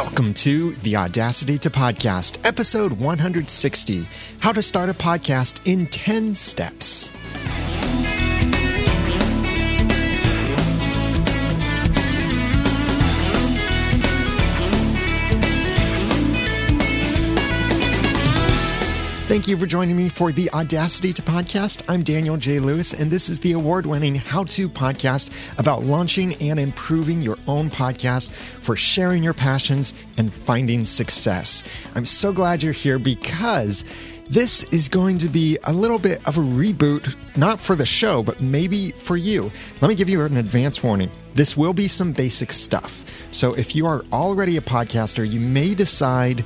Welcome to the Audacity to Podcast, episode 160 How to Start a Podcast in 10 Steps. Thank you for joining me for the Audacity to Podcast. I'm Daniel J. Lewis, and this is the award winning how to podcast about launching and improving your own podcast for sharing your passions and finding success. I'm so glad you're here because this is going to be a little bit of a reboot, not for the show, but maybe for you. Let me give you an advance warning. This will be some basic stuff. So if you are already a podcaster, you may decide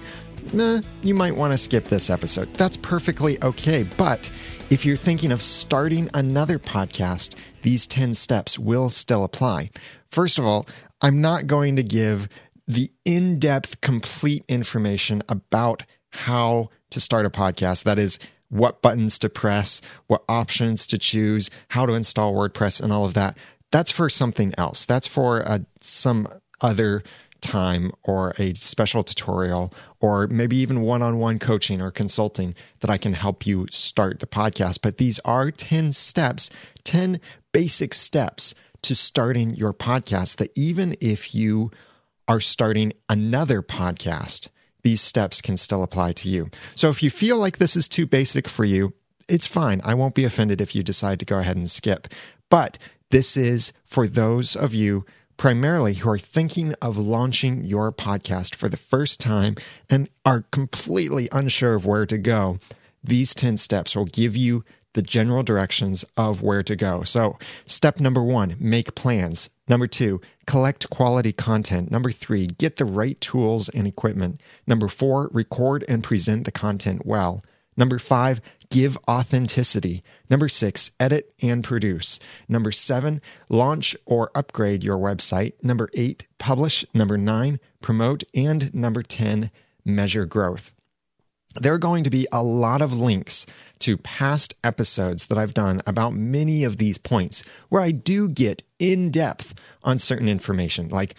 nah, you might want to skip this episode. That's perfectly okay. But if you're thinking of starting another podcast, these 10 steps will still apply. First of all, I'm not going to give the in depth, complete information about how to start a podcast. That is, what buttons to press, what options to choose, how to install WordPress, and all of that. That's for something else. That's for uh, some other time or a special tutorial or maybe even one on one coaching or consulting that I can help you start the podcast. But these are 10 steps, 10 basic steps to starting your podcast that even if you are starting another podcast, these steps can still apply to you. So if you feel like this is too basic for you, it's fine. I won't be offended if you decide to go ahead and skip. But this is for those of you primarily who are thinking of launching your podcast for the first time and are completely unsure of where to go, these 10 steps will give you the general directions of where to go. So, step number one, make plans. Number two, collect quality content. Number three, get the right tools and equipment. Number four, record and present the content well. Number five, give authenticity. Number six, edit and produce. Number seven, launch or upgrade your website. Number eight, publish. Number nine, promote. And number 10, measure growth. There are going to be a lot of links to past episodes that I've done about many of these points where I do get in depth on certain information, like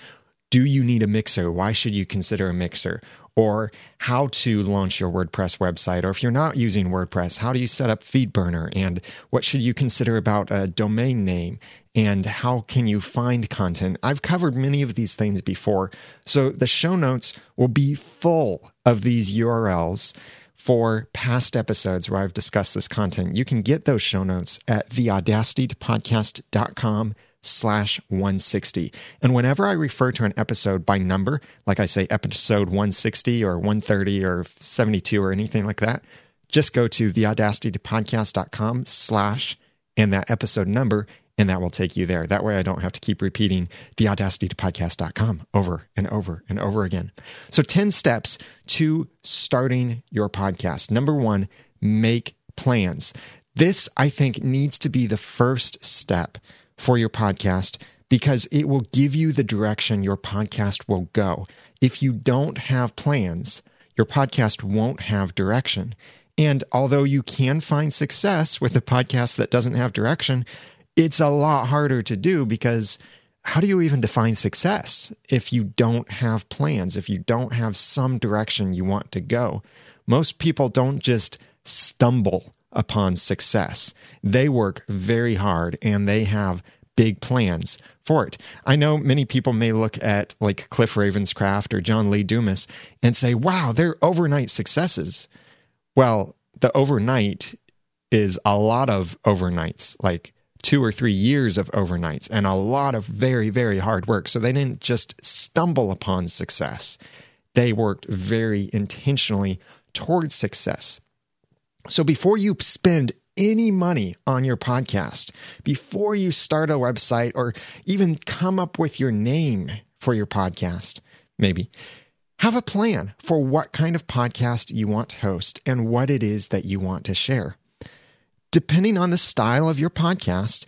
do you need a mixer? Why should you consider a mixer? Or how to launch your WordPress website. Or if you're not using WordPress, how do you set up FeedBurner? And what should you consider about a domain name? And how can you find content? I've covered many of these things before. So the show notes will be full of these URLs for past episodes where I've discussed this content. You can get those show notes at theaudacitytopodcast.com slash 160. And whenever I refer to an episode by number, like I say episode 160 or 130 or 72 or anything like that, just go to theaudacitytopodcast.com slash and that episode number, and that will take you there. That way I don't have to keep repeating theaudacitytopodcast.com over and over and over again. So 10 steps to starting your podcast. Number one, make plans. This, I think, needs to be the first step for your podcast because it will give you the direction your podcast will go. If you don't have plans, your podcast won't have direction. And although you can find success with a podcast that doesn't have direction, it's a lot harder to do because how do you even define success if you don't have plans, if you don't have some direction you want to go? Most people don't just stumble upon success. They work very hard and they have big plans for it. I know many people may look at like Cliff Ravenscraft or John Lee Dumas and say, wow, they're overnight successes. Well, the overnight is a lot of overnights, like two or three years of overnights and a lot of very, very hard work. So they didn't just stumble upon success, they worked very intentionally towards success. So before you spend any money on your podcast, before you start a website or even come up with your name for your podcast, maybe have a plan for what kind of podcast you want to host and what it is that you want to share. Depending on the style of your podcast,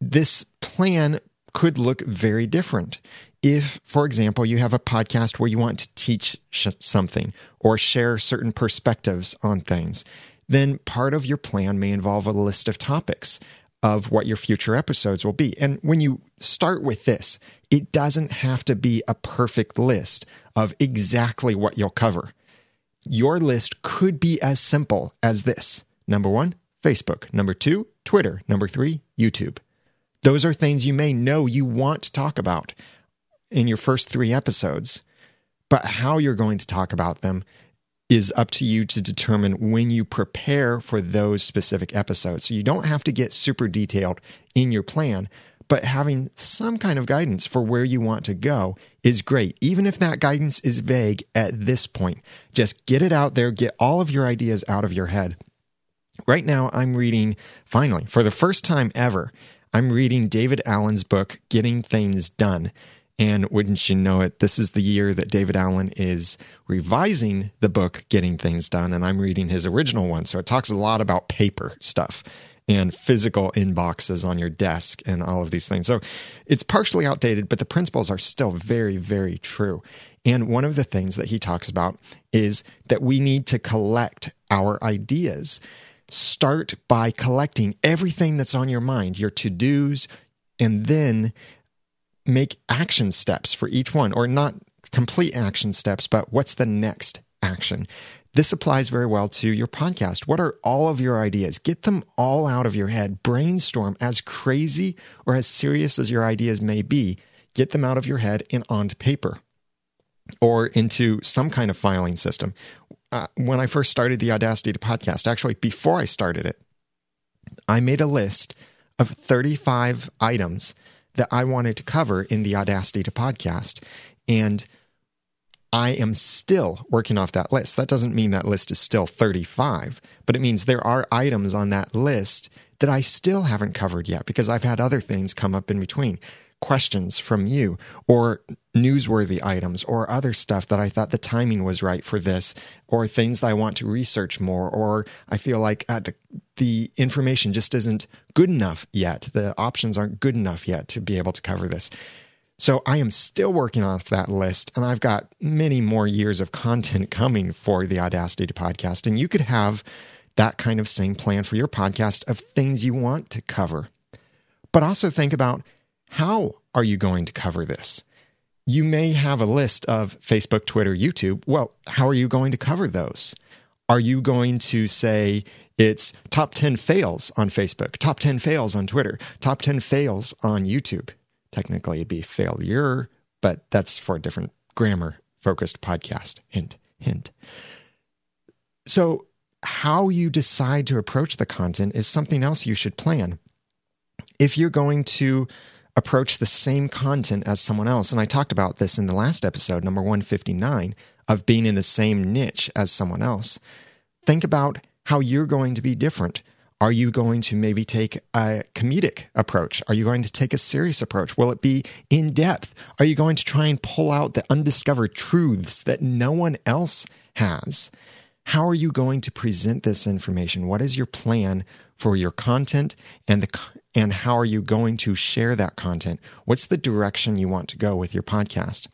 this plan could look very different. If, for example, you have a podcast where you want to teach something or share certain perspectives on things, then part of your plan may involve a list of topics of what your future episodes will be. And when you start with this, it doesn't have to be a perfect list of exactly what you'll cover. Your list could be as simple as this number one, Facebook, number two, Twitter, number three, YouTube. Those are things you may know you want to talk about in your first three episodes, but how you're going to talk about them is up to you to determine when you prepare for those specific episodes. So you don't have to get super detailed in your plan, but having some kind of guidance for where you want to go is great. Even if that guidance is vague at this point, just get it out there, get all of your ideas out of your head. Right now, I'm reading, finally, for the first time ever, I'm reading David Allen's book, Getting Things Done. And wouldn't you know it, this is the year that David Allen is revising the book, Getting Things Done. And I'm reading his original one. So it talks a lot about paper stuff and physical inboxes on your desk and all of these things. So it's partially outdated, but the principles are still very, very true. And one of the things that he talks about is that we need to collect our ideas. Start by collecting everything that's on your mind, your to dos, and then make action steps for each one, or not complete action steps, but what's the next action? This applies very well to your podcast. What are all of your ideas? Get them all out of your head. Brainstorm as crazy or as serious as your ideas may be. Get them out of your head and onto paper or into some kind of filing system. Uh, when I first started the Audacity to podcast, actually, before I started it, I made a list of 35 items that I wanted to cover in the Audacity to podcast. And I am still working off that list. That doesn't mean that list is still 35, but it means there are items on that list that I still haven't covered yet because I've had other things come up in between. Questions from you, or newsworthy items, or other stuff that I thought the timing was right for this, or things that I want to research more, or I feel like uh, the, the information just isn't good enough yet. The options aren't good enough yet to be able to cover this. So I am still working off that list, and I've got many more years of content coming for the Audacity to podcast. And you could have that kind of same plan for your podcast of things you want to cover. But also think about how are you going to cover this? You may have a list of Facebook, Twitter, YouTube. Well, how are you going to cover those? Are you going to say it's top 10 fails on Facebook, top 10 fails on Twitter, top 10 fails on YouTube? Technically, it'd be failure, but that's for a different grammar focused podcast. Hint, hint. So, how you decide to approach the content is something else you should plan. If you're going to approach the same content as someone else, and I talked about this in the last episode, number 159, of being in the same niche as someone else, think about how you're going to be different are you going to maybe take a comedic approach? Are you going to take a serious approach? Will it be in depth? Are you going to try and pull out the undiscovered truths that no one else has? How are you going to present this information? What is your plan for your content and the and how are you going to share that content? What's the direction you want to go with your podcast?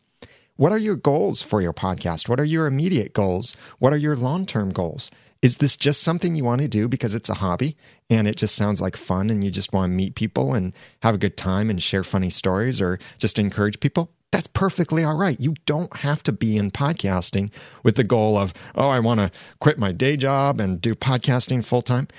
What are your goals for your podcast? What are your immediate goals? What are your long-term goals? Is this just something you want to do because it's a hobby and it just sounds like fun and you just want to meet people and have a good time and share funny stories or just encourage people? That's perfectly all right. You don't have to be in podcasting with the goal of, oh, I want to quit my day job and do podcasting full time.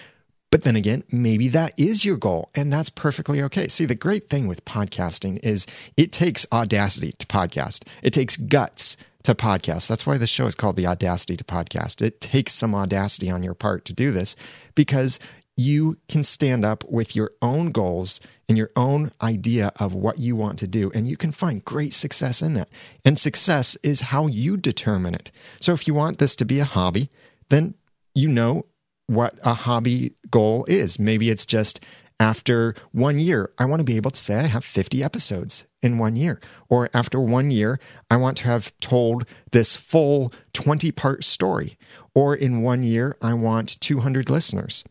But then again, maybe that is your goal, and that's perfectly okay. See, the great thing with podcasting is it takes audacity to podcast, it takes guts to podcast. That's why the show is called The Audacity to Podcast. It takes some audacity on your part to do this because you can stand up with your own goals and your own idea of what you want to do, and you can find great success in that. And success is how you determine it. So if you want this to be a hobby, then you know what a hobby goal is. Maybe it's just after one year, I want to be able to say I have 50 episodes in one year. Or after one year, I want to have told this full 20 part story. Or in one year, I want 200 listeners.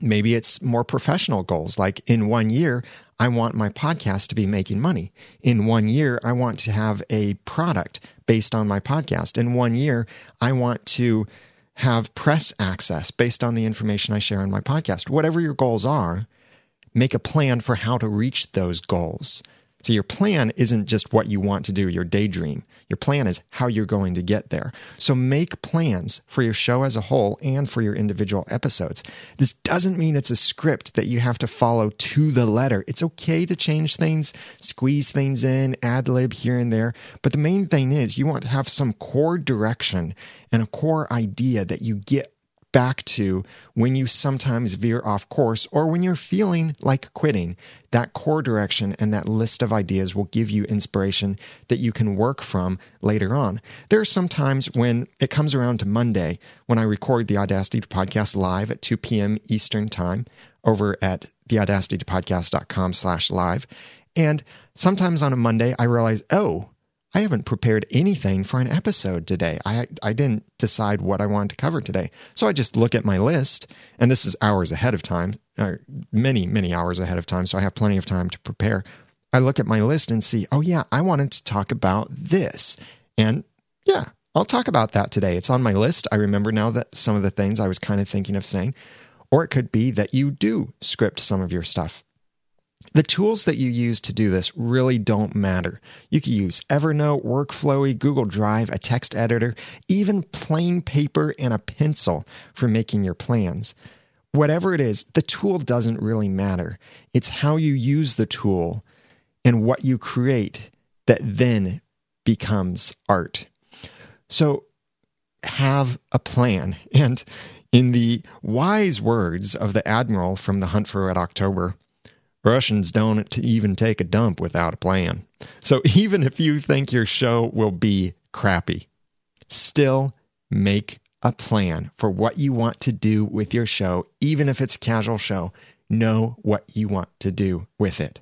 Maybe it's more professional goals. Like in one year, I want my podcast to be making money. In one year, I want to have a product based on my podcast. In one year, I want to have press access based on the information I share on my podcast. Whatever your goals are, make a plan for how to reach those goals. So your plan isn't just what you want to do, your daydream. Your plan is how you're going to get there. So make plans for your show as a whole and for your individual episodes. This doesn't mean it's a script that you have to follow to the letter. It's okay to change things, squeeze things in, ad lib here and there. But the main thing is you want to have some core direction and a core idea that you get back to when you sometimes veer off course or when you're feeling like quitting. That core direction and that list of ideas will give you inspiration that you can work from later on. There are some times when it comes around to Monday when I record the Audacity to Podcast live at 2 p.m. Eastern Time over at theaudacitytopodcast.com slash live. And sometimes on a Monday, I realize, oh, I haven't prepared anything for an episode today. I I didn't decide what I wanted to cover today. So I just look at my list, and this is hours ahead of time, or many, many hours ahead of time, so I have plenty of time to prepare. I look at my list and see, oh yeah, I wanted to talk about this. And yeah, I'll talk about that today. It's on my list. I remember now that some of the things I was kind of thinking of saying. Or it could be that you do script some of your stuff. The tools that you use to do this really don't matter. You can use Evernote, Workflowy, Google Drive, a text editor, even plain paper and a pencil for making your plans. Whatever it is, the tool doesn't really matter. It's how you use the tool and what you create that then becomes art. So have a plan. And in the wise words of the Admiral from The Hunt for Red October, Russians don't even take a dump without a plan. So even if you think your show will be crappy, still make a plan for what you want to do with your show, even if it's a casual show. Know what you want to do with it.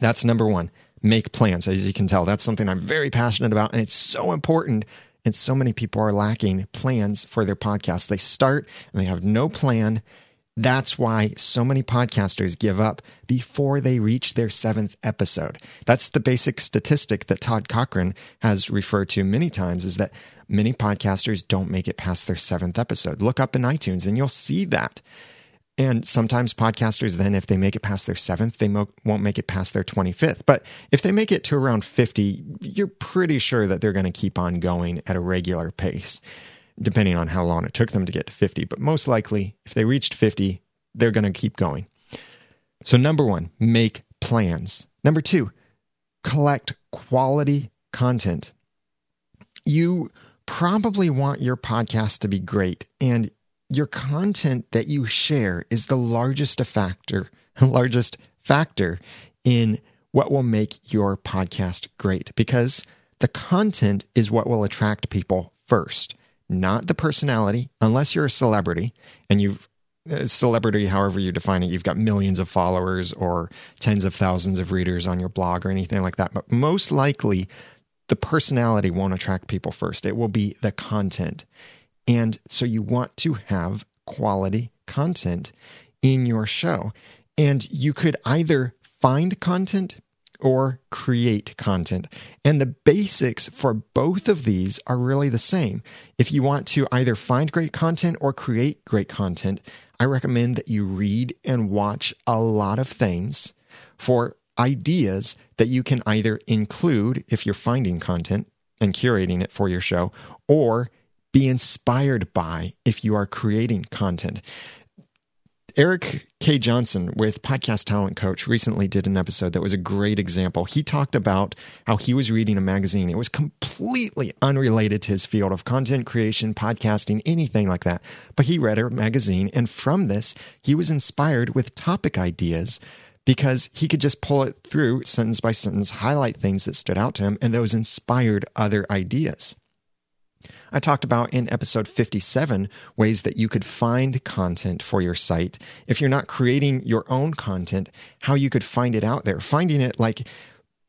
That's number one. Make plans. As you can tell, that's something I'm very passionate about, and it's so important. And so many people are lacking plans for their podcast. They start and they have no plan that's why so many podcasters give up before they reach their seventh episode. That's the basic statistic that Todd Cochran has referred to many times is that many podcasters don't make it past their seventh episode. Look up in iTunes and you'll see that. And sometimes podcasters, then, if they make it past their seventh, they mo- won't make it past their 25th. But if they make it to around 50, you're pretty sure that they're going to keep on going at a regular pace depending on how long it took them to get to 50. But most likely, if they reached 50, they're going to keep going. So, number one, make plans. Number two, collect quality content. You probably want your podcast to be great, and your content that you share is the largest factor, largest factor in what will make your podcast great because the content is what will attract people first not the personality, unless you're a celebrity and you've uh, celebrity, however you define it, you've got millions of followers or tens of thousands of readers on your blog or anything like that. But most likely, the personality won't attract people first. It will be the content. And so you want to have quality content in your show. And you could either find content or create content. And the basics for both of these are really the same. If you want to either find great content or create great content, I recommend that you read and watch a lot of things for ideas that you can either include if you're finding content and curating it for your show, or be inspired by if you are creating content. Eric K. Johnson with Podcast Talent Coach recently did an episode that was a great example. He talked about how he was reading a magazine. It was completely unrelated to his field of content creation, podcasting, anything like that. But he read a magazine, and from this, he was inspired with topic ideas because he could just pull it through sentence by sentence, highlight things that stood out to him, and those inspired other ideas. I talked about in episode 57 ways that you could find content for your site. If you're not creating your own content, how you could find it out there. Finding it like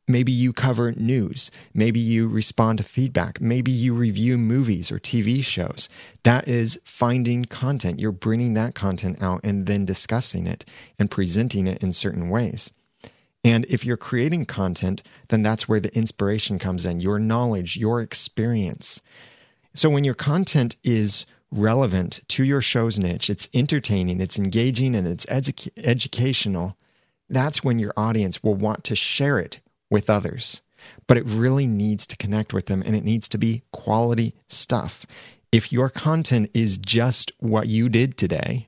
maybe you cover news, maybe you respond to feedback, maybe you review movies or TV shows. That is finding content. You're bringing that content out and then discussing it and presenting it in certain ways. And if you're creating content, then that's where the inspiration comes in your knowledge, your experience. So when your content is relevant to your show's niche, it's entertaining, it's engaging, and it's edu- educational, that's when your audience will want to share it with others. But it really needs to connect with them and it needs to be quality stuff. If your content is just what you did today,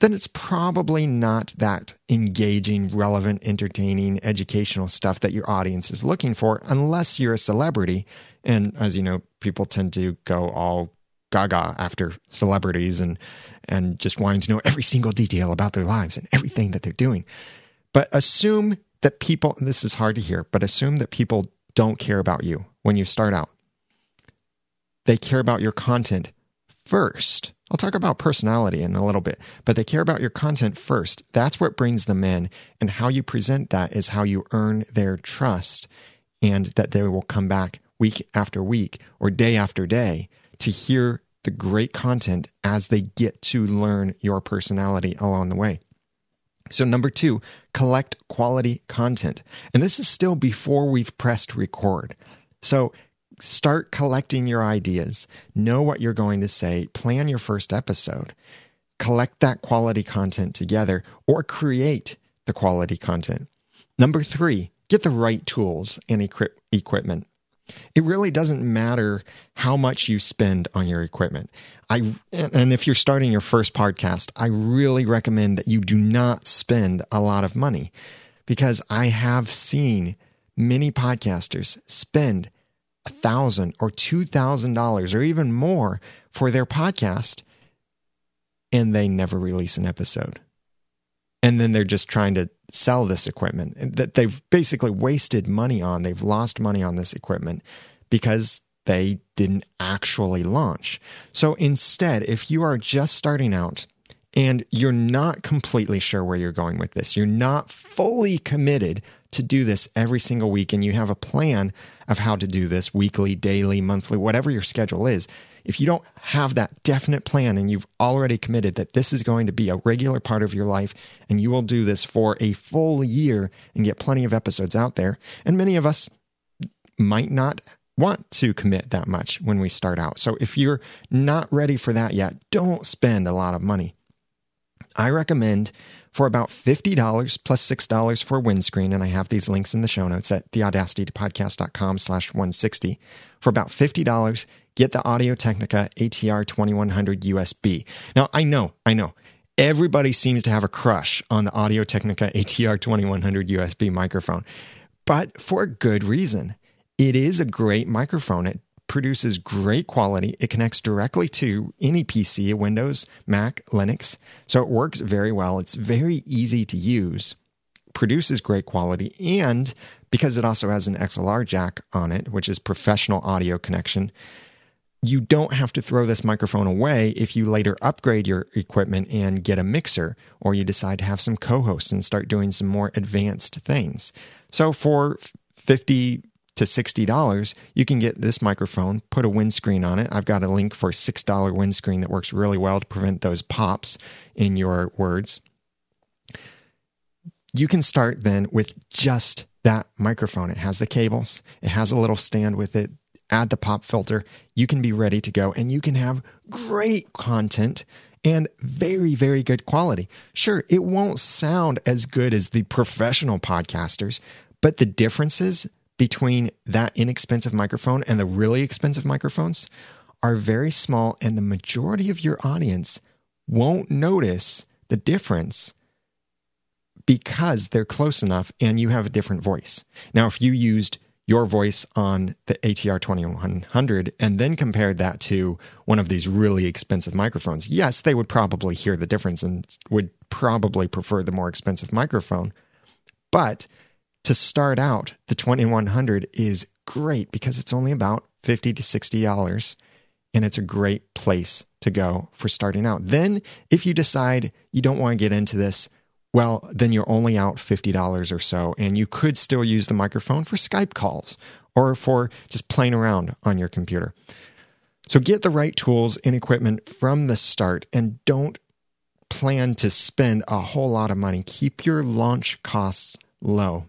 then it's probably not that engaging, relevant, entertaining, educational stuff that your audience is looking for, unless you're a celebrity. And as you know, people tend to go all gaga after celebrities and and just wanting to know every single detail about their lives and everything that they're doing. But assume that people this is hard to hear, but assume that people don't care about you when you start out. They care about your content first. I'll talk about personality in a little bit, but they care about your content first. That's what brings them in. And how you present that is how you earn their trust and that they will come back week after week or day after day to hear the great content as they get to learn your personality along the way. So, number two, collect quality content. And this is still before we've pressed record. So, start collecting your ideas, know what you're going to say, plan your first episode, collect that quality content together, or create the quality content. Number three, get the right tools and equip- equipment. It really doesn't matter how much you spend on your equipment. I and if you're starting your first podcast, I really recommend that you do not spend a lot of money because I have seen many podcasters spend a thousand or two thousand dollars or even more for their podcast and they never release an episode and then they're just trying to sell this equipment that they've basically wasted money on they've lost money on this equipment because they didn't actually launch. So instead if you are just starting out and you're not completely sure where you're going with this you're not fully committed to do this every single week and you have a plan of how to do this weekly, daily, monthly, whatever your schedule is, if you don't have that definite plan and you've already committed that this is going to be a regular part of your life and you will do this for a full year and get plenty of episodes out there, and many of us might not want to commit that much when we start out. So if you're not ready for that yet, don't spend a lot of money. I recommend for about $50 plus $6 for windscreen. And I have these links in the show notes at theaudacitytopodcast.com slash 160. For about $50, get the Audio Technica ATR 2100 USB. Now, I know, I know. Everybody seems to have a crush on the Audio Technica ATR 2100 USB microphone, but for a good reason. It is a great microphone. It produces great quality. It connects directly to any PC, Windows, Mac, Linux. So it works very well. It's very easy to use, produces great quality, and because it also has an XLR jack on it, which is professional audio connection, you don't have to throw this microphone away if you later upgrade your equipment and get a mixer or you decide to have some co-hosts and start doing some more advanced things. So for 50 to $60, you can get this microphone, put a windscreen on it. I've got a link for a $6 windscreen that works really well to prevent those pops in your words. You can start then with just that microphone. It has the cables, it has a little stand with it. Add the pop filter. You can be ready to go and you can have great content and very, very good quality. Sure, it won't sound as good as the professional podcasters, but the differences between that inexpensive microphone and the really expensive microphones are very small, and the majority of your audience won't notice the difference because they're close enough and you have a different voice. Now, if you used your voice on the ATR 2100 and then compared that to one of these really expensive microphones, yes, they would probably hear the difference and would probably prefer the more expensive microphone. But to start out, the 2100 is great because it's only about 50 to 60 dollars and it's a great place to go for starting out. Then if you decide you don't want to get into this, well, then you're only out $50 or so and you could still use the microphone for Skype calls or for just playing around on your computer. So get the right tools and equipment from the start and don't plan to spend a whole lot of money. Keep your launch costs low.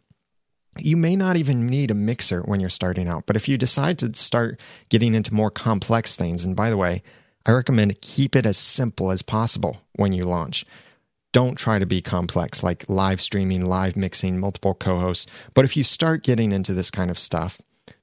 You may not even need a mixer when you're starting out, but if you decide to start getting into more complex things, and by the way, I recommend keep it as simple as possible when you launch. Don't try to be complex like live streaming, live mixing, multiple co hosts. But if you start getting into this kind of stuff,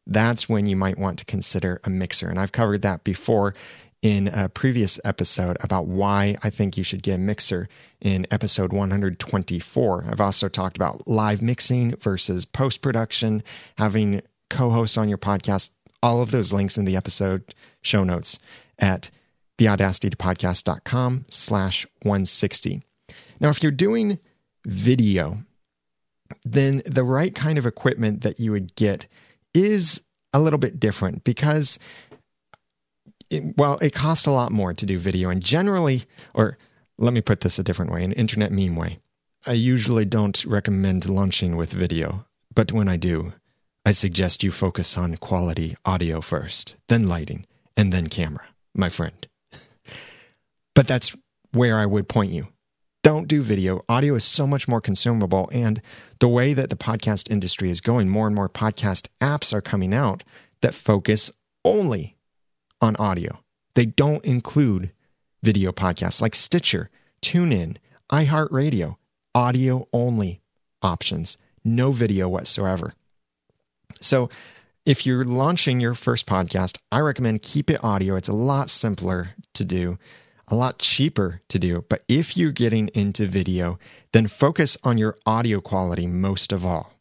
that's when you might want to consider a mixer. And I've covered that before in a previous episode about why I think you should get a mixer in episode 124. I've also talked about live mixing versus post production, having co hosts on your podcast. All of those links in the episode show notes at theaudacitytopodcast.com slash 160. Now, if you're doing video, then the right kind of equipment that you would get is a little bit different because it, well, it costs a lot more to do video. And generally, or let me put this a different way, an internet meme way. I usually don't recommend launching with video, but when I do, I suggest you focus on quality audio first, then lighting, and then camera, my friend. but that's where I would point you. Don't do video. Audio is so much more consumable. And the way that the podcast industry is going, more and more podcast apps are coming out that focus only on audio. They don't include video podcasts like Stitcher, TuneIn, iHeartRadio, audio only options, no video whatsoever. So, if you're launching your first podcast, I recommend keep it audio. It's a lot simpler to do, a lot cheaper to do. But if you're getting into video, then focus on your audio quality most of all.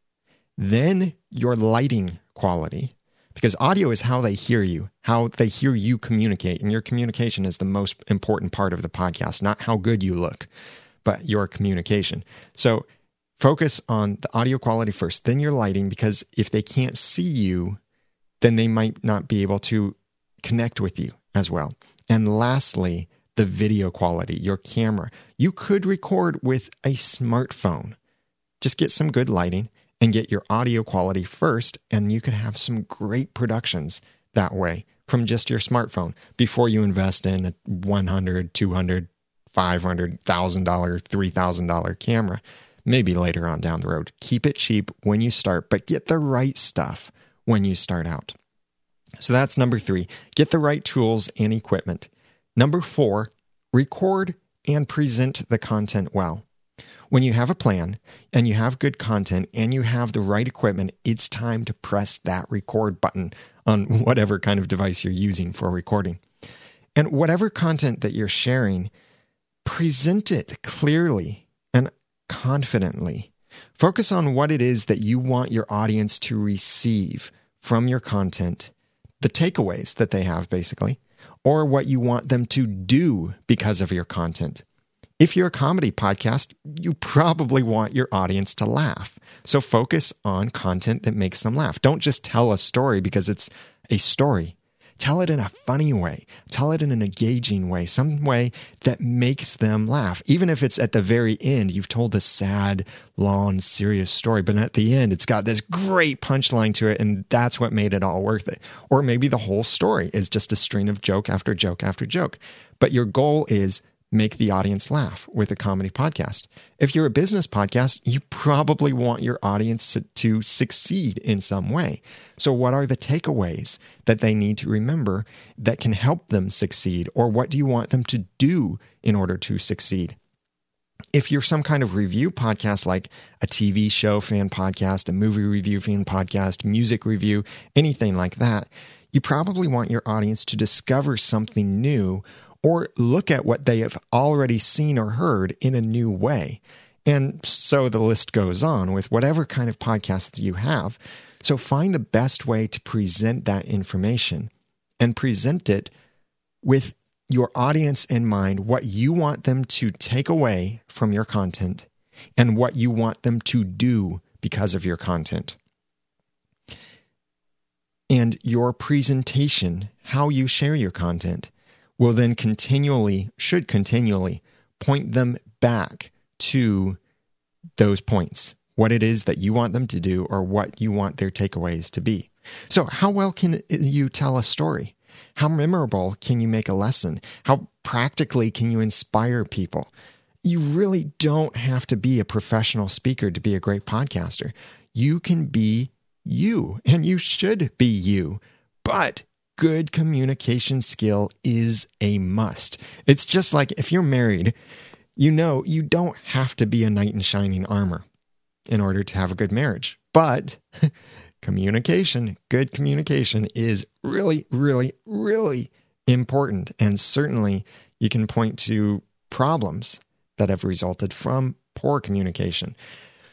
Then your lighting quality, because audio is how they hear you, how they hear you communicate. And your communication is the most important part of the podcast, not how good you look, but your communication. So focus on the audio quality first, then your lighting, because if they can't see you, then they might not be able to connect with you as well. And lastly, the video quality, your camera. You could record with a smartphone. Just get some good lighting and get your audio quality first, and you could have some great productions that way from just your smartphone before you invest in a 100 200 500 thousand dollar three thousand dollar camera. Maybe later on down the road. Keep it cheap when you start but get the right stuff when you start out. So that's number three. Get the right tools and equipment number four record and present the content well when you have a plan and you have good content and you have the right equipment, it's time to press that record button on whatever kind of device you're using for recording. And whatever content that you're sharing, present it clearly and confidently. Focus on what it is that you want your audience to receive from your content, the takeaways that they have, basically, or what you want them to do because of your content. If you're a comedy podcast, you probably want your audience to laugh. So focus on content that makes them laugh. Don't just tell a story because it's a story. Tell it in a funny way. Tell it in an engaging way, some way that makes them laugh. Even if it's at the very end, you've told a sad, long, serious story, but at the end, it's got this great punchline to it, and that's what made it all worth it. Or maybe the whole story is just a string of joke after joke after joke. But your goal is make the audience laugh with a comedy podcast. If you're a business podcast, you probably want your audience to succeed in some way. So, what are the takeaways that they need to remember that can help them succeed? Or what do you want them to do in order to succeed? If you're some kind of review podcast like a TV show fan podcast, a movie review fan podcast, music review, anything like that, you probably want your audience to discover something new or look at what they have already seen or heard in a new way. And so the list goes on with whatever kind of podcast you have. So find the best way to present that information and present it with your audience in mind, what you want them to take away from your content and what you want them to do because of your content. And your presentation, how you share your content will then continually, should continually point them back to those points, what it is that you want them to do or what you want their takeaways to be. So, how well can you tell a story? How memorable can you make a lesson? How practically can you inspire people? You really don't have to be a professional speaker to be a great podcaster. You can be you, and you should be you. But good communication skill is a must. It's just like if you're married, you know you don't have to be a knight in shining armor in order to have a good marriage. But communication, good communication is really, really, really important. And certainly you can point to problems that have resulted from poor communication.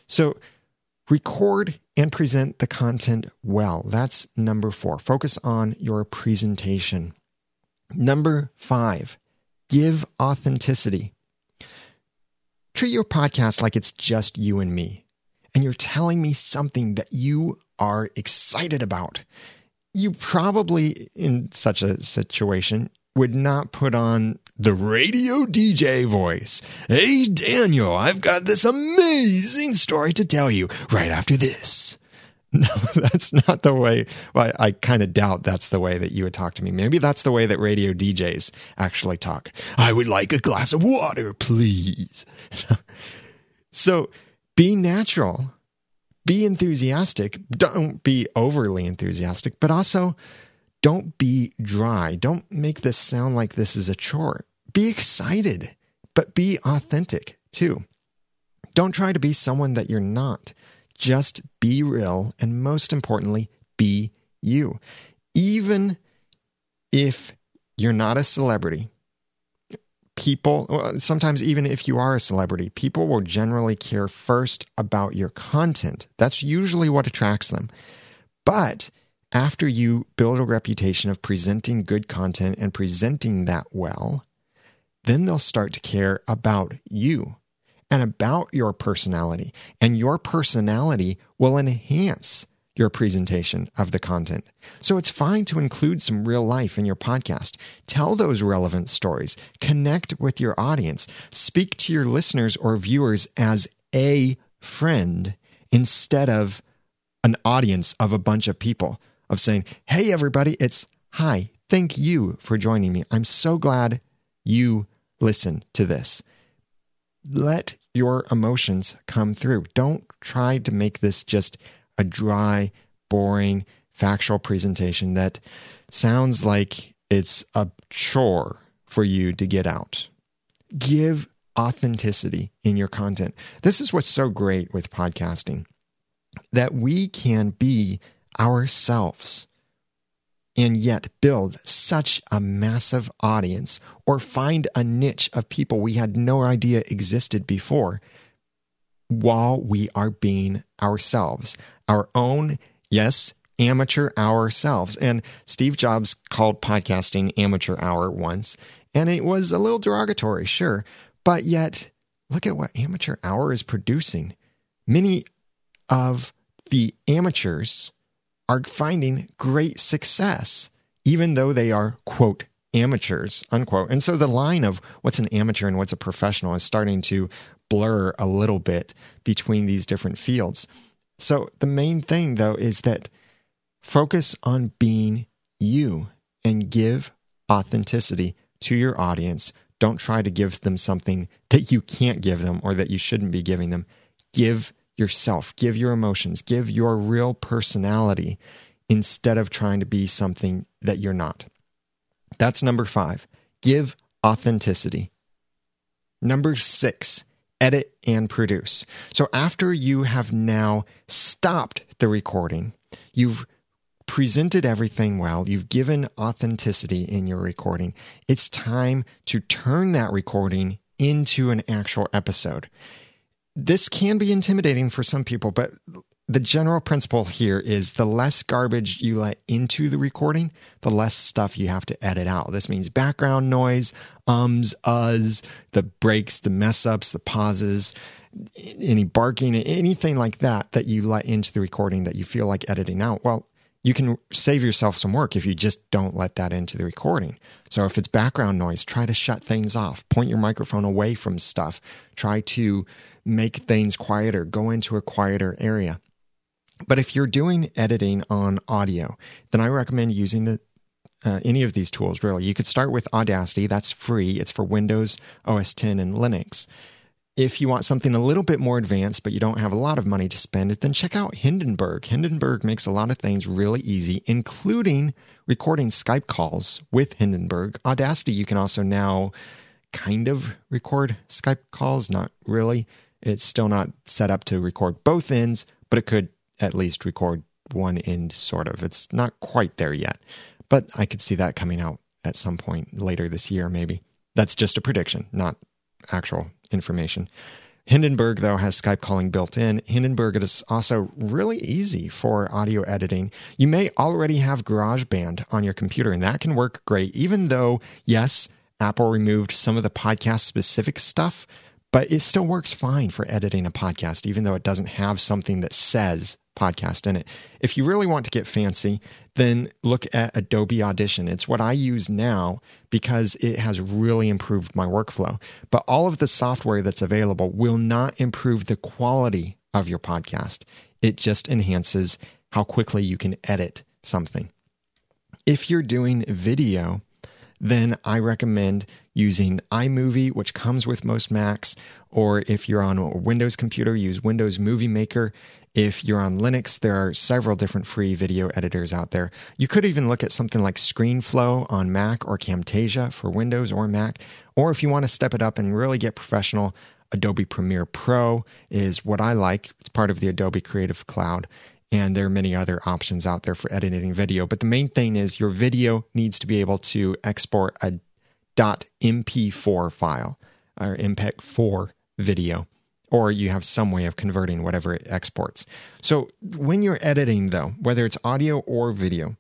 So record and present the content well. That's number four. Focus on your presentation. Number five, give authenticity. Treat your podcast like it's just you and me, and you're telling me something that you are excited about. You probably, in such a situation, would not put on the radio DJ voice. Hey, Daniel, I've got this amazing story to tell you right after this. No, that's not the way. Well, I, I kind of doubt that's the way that you would talk to me. Maybe that's the way that radio DJs actually talk. I would like a glass of water, please. so be natural, be enthusiastic. Don't be overly enthusiastic, but also don't be dry. Don't make this sound like this is a chore. Be excited, but be authentic too. Don't try to be someone that you're not. Just be real, and most importantly, be you. Even if you're not a celebrity, people, sometimes even if you are a celebrity, people will generally care first about your content. That's usually what attracts them. But after you build a reputation of presenting good content and presenting that well, then they'll start to care about you and about your personality. And your personality will enhance your presentation of the content. So it's fine to include some real life in your podcast. Tell those relevant stories. Connect with your audience. Speak to your listeners or viewers as a friend instead of an audience of a bunch of people of saying, Hey, everybody, it's hi. Thank you for joining me. I'm so glad you listen to this. Let your emotions come through. Don't try to make this just a dry, boring, factual presentation that sounds like it's a chore for you to get out. Give authenticity in your content. This is what's so great with podcasting that we can be ourselves and yet build such a massive audience or find a niche of people we had no idea existed before while we are being ourselves, our own, yes, amateur ourselves. And Steve Jobs called podcasting amateur hour once, and it was a little derogatory, sure, but yet look at what amateur hour is producing. Many of the amateurs are finding great success, even though they are, quote, amateurs, unquote. And so the line of what's an amateur and what's a professional is starting to blur a little bit between these different fields. So the main thing, though, is that focus on being you and give authenticity to your audience. Don't try to give them something that you can't give them or that you shouldn't be giving them. Give yourself, give your emotions, give your real personality instead of trying to be something that you're not. That's number five. Give authenticity. Number six, edit and produce. So after you have now stopped the recording, you've presented everything well, you've given authenticity in your recording, it's time to turn that recording into an actual episode this can be intimidating for some people, but the general principle here is the less garbage you let into the recording, the less stuff you have to edit out. This means background noise, ums, uhs, the breaks, the mess ups, the pauses, any barking, anything like that that you let into the recording that you feel like editing out. Well, you can save yourself some work if you just don't let that into the recording. So if it's background noise, try to shut things off. Point your microphone away from stuff. Try to make things quieter, go into a quieter area. But if you're doing editing on audio, then I recommend using the uh, any of these tools really. You could start with Audacity, that's free. It's for Windows, OS 10 and Linux. If you want something a little bit more advanced, but you don't have a lot of money to spend, then check out Hindenburg. Hindenburg makes a lot of things really easy, including recording Skype calls with Hindenburg. Audacity, you can also now kind of record Skype calls, not really. It's still not set up to record both ends, but it could at least record one end, sort of. It's not quite there yet, but I could see that coming out at some point later this year, maybe. That's just a prediction, not actual information. Hindenburg, though, has Skype calling built in. Hindenburg is also really easy for audio editing. You may already have GarageBand on your computer, and that can work great, even though, yes, Apple removed some of the podcast specific stuff, but it still works fine for editing a podcast, even though it doesn't have something that says podcast in it. If you really want to get fancy, then look at Adobe Audition. It's what I use now because it has really improved my workflow. But all of the software that's available will not improve the quality of your podcast, it just enhances how quickly you can edit something. If you're doing video, then I recommend using iMovie, which comes with most Macs, or if you're on a Windows computer, use Windows Movie Maker. If you're on Linux, there are several different free video editors out there. You could even look at something like ScreenFlow on Mac or Camtasia for Windows or Mac. Or if you want to step it up and really get professional, Adobe Premiere Pro is what I like. It's part of the Adobe Creative Cloud. And there are many other options out there for editing video. But the main thing is your video needs to be able to export a .mp4 file or MPEG-4 video or you have some way of converting whatever it exports. So when you're editing, though, whether it's audio or video,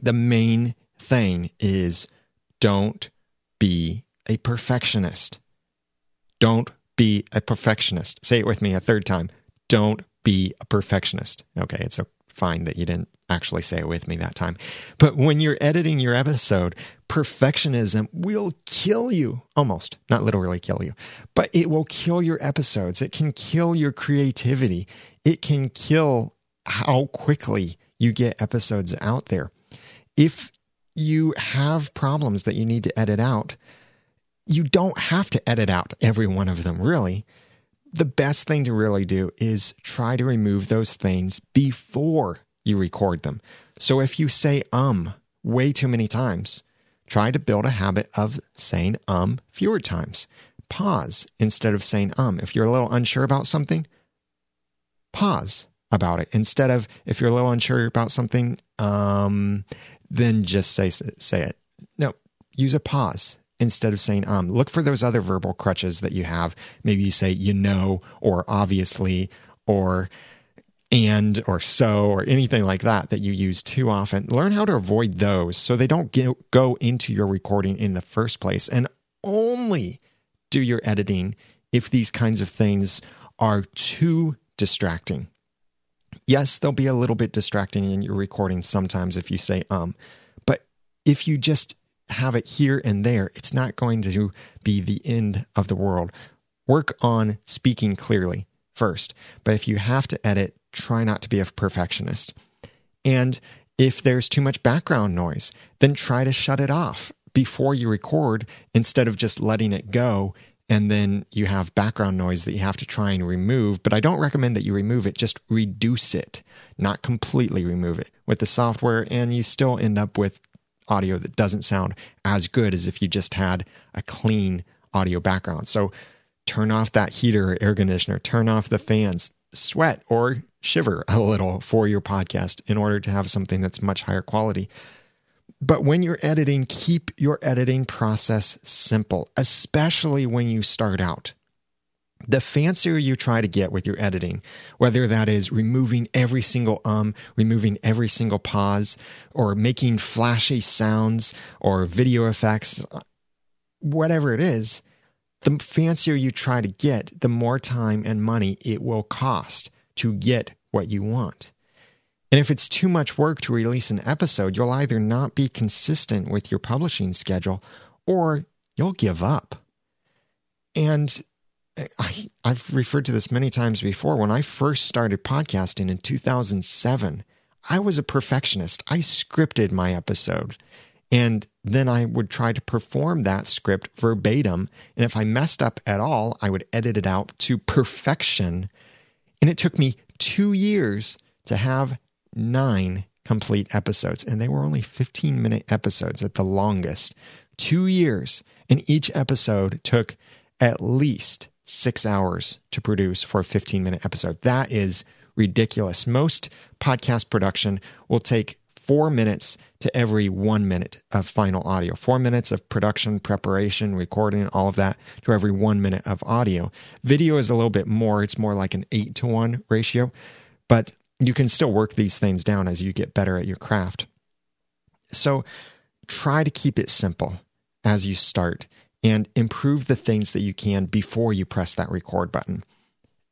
the main thing is don't be a perfectionist. Don't be a perfectionist. Say it with me a third time. Don't be a perfectionist. Okay, it's a fine that you didn't actually say it with me that time. But when you're editing your episode, perfectionism will kill you almost, not literally kill you, but it will kill your episodes. It can kill your creativity. It can kill how quickly you get episodes out there. If you have problems that you need to edit out, you don't have to edit out every one of them, really. The best thing to really do is try to remove those things before you record them. So if you say um way too many times, try to build a habit of saying um fewer times. Pause instead of saying um. If you're a little unsure about something, pause about it. Instead of if you're a little unsure about something, um, then just say say it. No, use a pause instead of saying um. Look for those other verbal crutches that you have. Maybe you say you know or obviously or and or so or anything like that that you use too often. Learn how to avoid those so they don't get, go into your recording in the first place. And only do your editing if these kinds of things are too distracting. Yes, they'll be a little bit distracting in your recording sometimes if you say um, but if you just have it here and there, it's not going to be the end of the world. Work on speaking clearly first. But if you have to edit, try not to be a perfectionist. And if there's too much background noise, then try to shut it off before you record instead of just letting it go. And then you have background noise that you have to try and remove. But I don't recommend that you remove it, just reduce it, not completely remove it with the software. And you still end up with audio that doesn't sound as good as if you just had a clean audio background. So turn off that heater or air conditioner, turn off the fans, sweat or shiver a little for your podcast in order to have something that's much higher quality. But when you're editing, keep your editing process simple, especially when you start out. The fancier you try to get with your editing, whether that is removing every single um, removing every single pause, or making flashy sounds or video effects, whatever it is, the fancier you try to get, the more time and money it will cost to get what you want. And if it's too much work to release an episode, you'll either not be consistent with your publishing schedule or you'll give up. And I, have referred to this many times before. When I first started podcasting in 2007, I was a perfectionist. I scripted my episode. And then I would try to perform that script verbatim. And if I messed up at all, I would edit it out to perfection. And it took me two years to have nine complete episodes. And they were only 15 minute episodes at the longest. Two years. And each episode took at least six hours to produce for a 15 minute episode. That is ridiculous. Most podcast production will take four minutes to every one minute of final audio. Four minutes of production, preparation, recording, all of that to every one minute of audio. Video is a little bit more, it's more like an eight to one ratio, but you can still work these things down as you get better at your craft. So try to keep it simple as you start and improve the things that you can before you press that record button.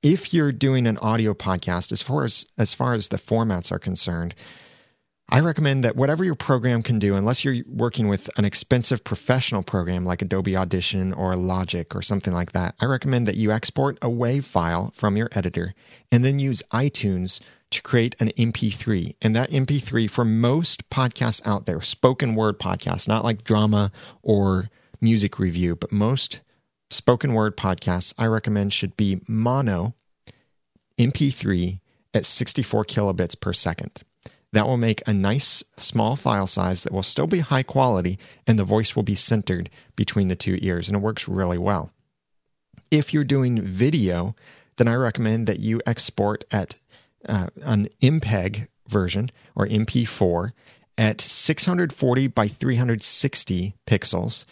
If you're doing an audio podcast, as far as, as far as the formats are concerned, I recommend that whatever your program can do, unless you're working with an expensive professional program like Adobe Audition or Logic or something like that, I recommend that you export a WAV file from your editor and then use iTunes to create an MP3. And that MP3 for most podcasts out there, spoken word podcasts, not like drama or music review, but most spoken word podcasts I recommend should be mono MP3 at 64 kilobits per second. That will make a nice small file size that will still be high quality and the voice will be centered between the two ears and it works really well. If you're doing video, then I recommend that you export at uh, an MPEG version or MP4 at 640 by 360 pixels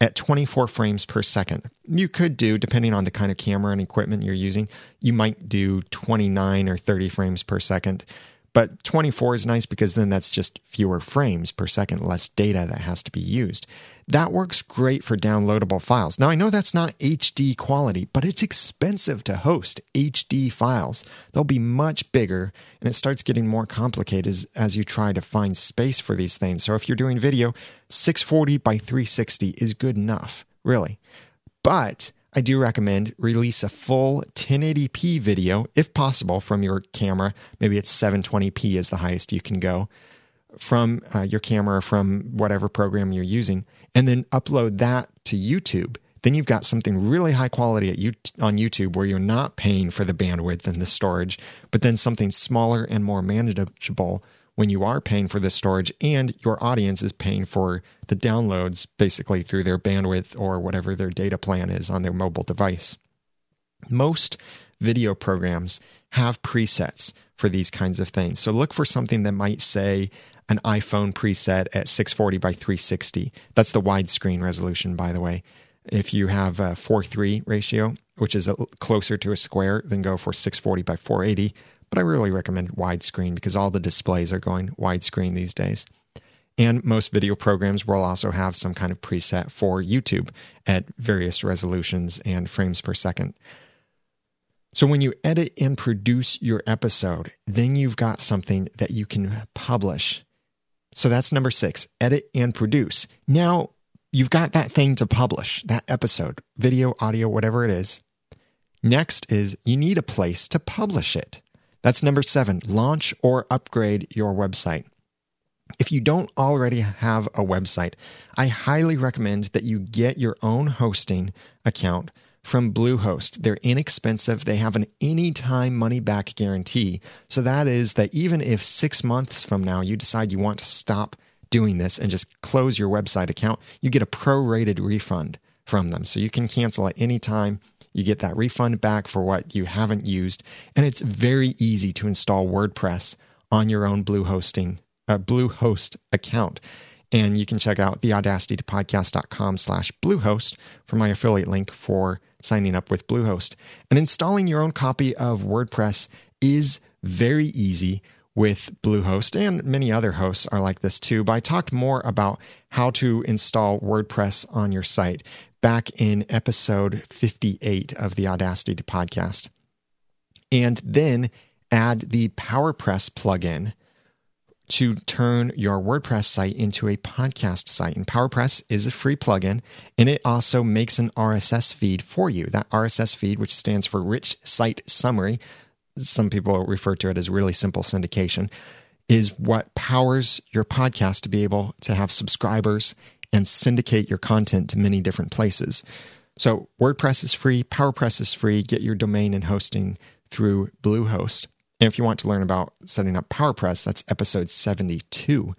at 24 frames per second. You could do, depending on the kind of camera and equipment you're using, you might do 29 or 30 frames per second. But 24 is nice because then that's just fewer frames per second, less data that has to be used. That works great for downloadable files. Now, I know that's not HD quality, but it's expensive to host HD files. They'll be much bigger, and it starts getting more complicated as, as you try to find space for these things. So, if you're doing video, 640 by 360 is good enough, really. But I do recommend release a full 1080p video if possible from your camera. Maybe it's 720p is the highest you can go from uh, your camera from whatever program you're using and then upload that to YouTube. Then you've got something really high quality you, on YouTube where you're not paying for the bandwidth and the storage, but then something smaller and more manageable when you are paying for this storage and your audience is paying for the downloads basically through their bandwidth or whatever their data plan is on their mobile device. Most video programs have presets for these kinds of things. So look for something that might say an iPhone preset at 640 by 360. That's the widescreen resolution, by the way. If you have a 4 3 ratio, which is a, closer to a square, then go for 640 by 480 but I really recommend widescreen because all the displays are going widescreen these days. And most video programs will also have some kind of preset for YouTube at various resolutions and frames per second. So when you edit and produce your episode, then you've got something that you can publish. So that's number six edit and produce. Now you've got that thing to publish, that episode, video, audio, whatever it is. Next is you need a place to publish it. That's number seven launch or upgrade your website. If you don't already have a website, I highly recommend that you get your own hosting account from Bluehost. They're inexpensive. They have an anytime money back guarantee. So that is that even if six months from now you decide you want to stop doing this and just close your website account, you get a prorated refund from them. So you can cancel at any time. You get that refund back for what you haven't used, and it's very easy to install WordPress on your own Bluehosting uh, Bluehost account. And you can check out theaudacitytopodcast.com slash Bluehost for my affiliate link for signing up with Bluehost. And installing your own copy of WordPress is very easy with Bluehost, and many other hosts are like this too. But I talked more about how to install WordPress on your site back in episode 58 of the Audacity to podcast. And then add the PowerPress plugin to turn your WordPress site into a podcast site. And PowerPress is a free plugin, and it also makes an RSS feed for you. That RSS feed, which stands for Rich Site Summary, some people refer to it as really simple syndication, is what powers your podcast to be able to have subscribers and syndicate your content to many different places. So, WordPress is free, PowerPress is free. Get your domain and hosting through Bluehost. And if you want to learn about setting up PowerPress, that's episode 72.